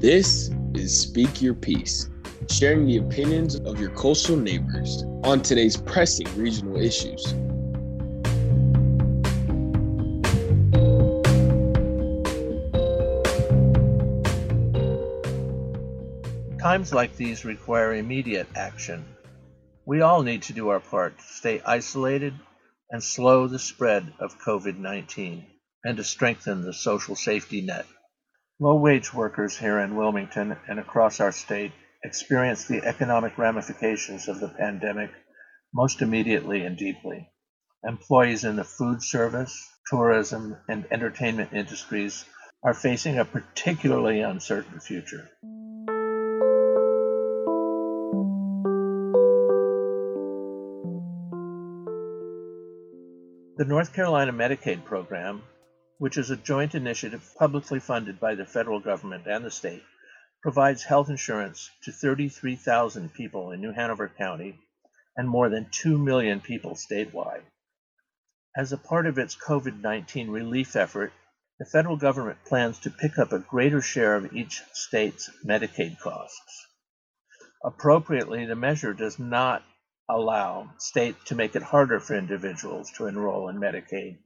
This is Speak Your Piece, sharing the opinions of your coastal neighbors on today's pressing regional issues. Times like these require immediate action. We all need to do our part to stay isolated and slow the spread of COVID 19 and to strengthen the social safety net. Low wage workers here in Wilmington and across our state experience the economic ramifications of the pandemic most immediately and deeply. Employees in the food service, tourism, and entertainment industries are facing a particularly uncertain future. The North Carolina Medicaid program, which is a joint initiative publicly funded by the federal government and the state, provides health insurance to 33,000 people in New Hanover County and more than 2 million people statewide. As a part of its COVID 19 relief effort, the federal government plans to pick up a greater share of each state's Medicaid costs. Appropriately, the measure does not allow states to make it harder for individuals to enroll in Medicaid,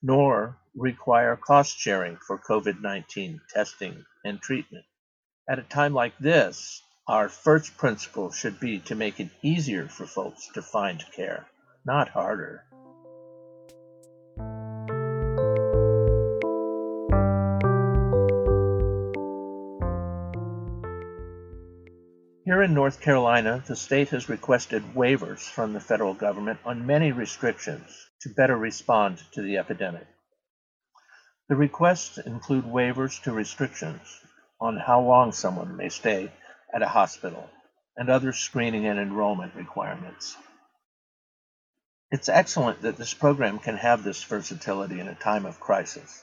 nor require cost sharing for COVID 19 testing and treatment. At a time like this, our first principle should be to make it easier for folks to find care, not harder. Here in North Carolina, the state has requested waivers from the federal government on many restrictions to better respond to the epidemic. The requests include waivers to restrictions on how long someone may stay at a hospital and other screening and enrollment requirements. It's excellent that this program can have this versatility in a time of crisis.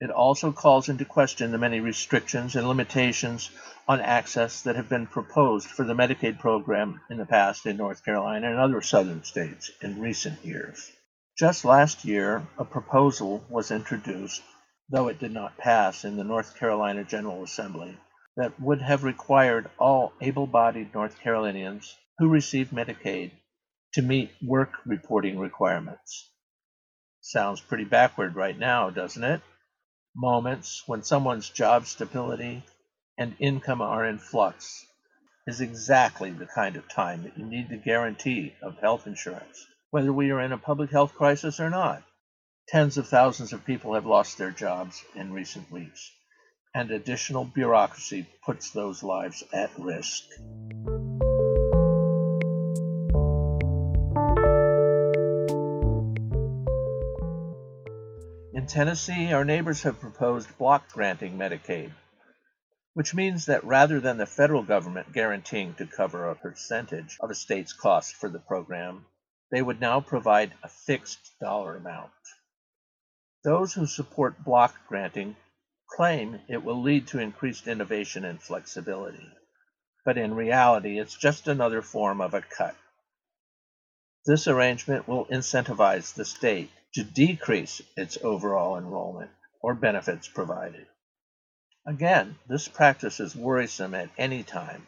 It also calls into question the many restrictions and limitations on access that have been proposed for the Medicaid program in the past in North Carolina and other southern states in recent years. Just last year, a proposal was introduced, though it did not pass in the North Carolina General Assembly, that would have required all able bodied North Carolinians who receive Medicaid to meet work reporting requirements. Sounds pretty backward right now, doesn't it? moments when someone's job stability and income are in flux is exactly the kind of time that you need the guarantee of health insurance, whether we are in a public health crisis or not. Tens of thousands of people have lost their jobs in recent weeks, and additional bureaucracy puts those lives at risk. In Tennessee, our neighbors have proposed block granting Medicaid, which means that rather than the federal government guaranteeing to cover a percentage of a state's cost for the program, they would now provide a fixed dollar amount. Those who support block granting claim it will lead to increased innovation and flexibility. But in reality, it's just another form of a cut. This arrangement will incentivize the state to decrease its overall enrollment or benefits provided. Again, this practice is worrisome at any time,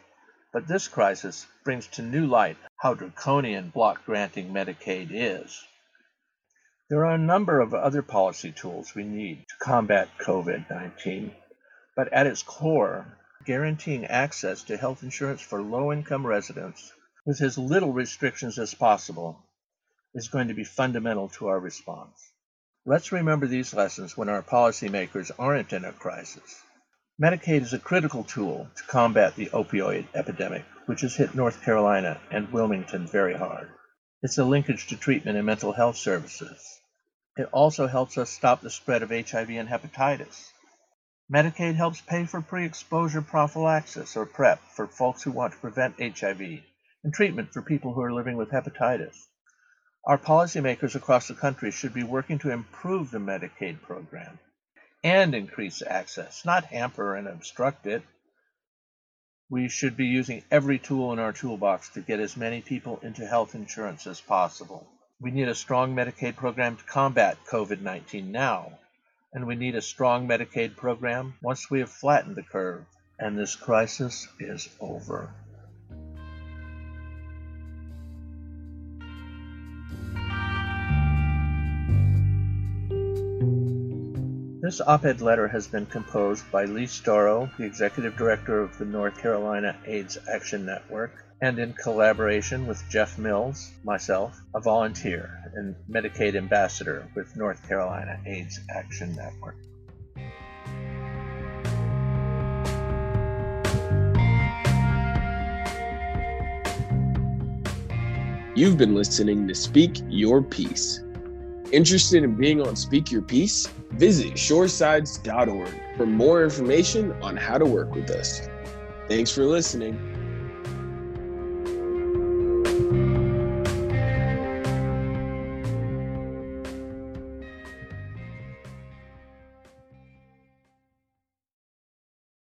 but this crisis brings to new light how draconian block granting Medicaid is. There are a number of other policy tools we need to combat COVID 19, but at its core, guaranteeing access to health insurance for low income residents with as little restrictions as possible is going to be fundamental to our response. Let's remember these lessons when our policymakers aren't in a crisis. Medicaid is a critical tool to combat the opioid epidemic, which has hit North Carolina and Wilmington very hard. It's a linkage to treatment and mental health services. It also helps us stop the spread of HIV and hepatitis. Medicaid helps pay for pre exposure prophylaxis, or PrEP, for folks who want to prevent HIV, and treatment for people who are living with hepatitis. Our policymakers across the country should be working to improve the Medicaid program and increase access, not hamper and obstruct it. We should be using every tool in our toolbox to get as many people into health insurance as possible. We need a strong Medicaid program to combat COVID 19 now, and we need a strong Medicaid program once we have flattened the curve and this crisis is over. This op-ed letter has been composed by Lee Storrow, the Executive Director of the North Carolina AIDS Action Network, and in collaboration with Jeff Mills, myself, a volunteer and Medicaid ambassador with North Carolina AIDS Action Network. You've been listening to Speak Your Piece. Interested in being on Speak Your Piece? Visit shoresides.org for more information on how to work with us. Thanks for listening.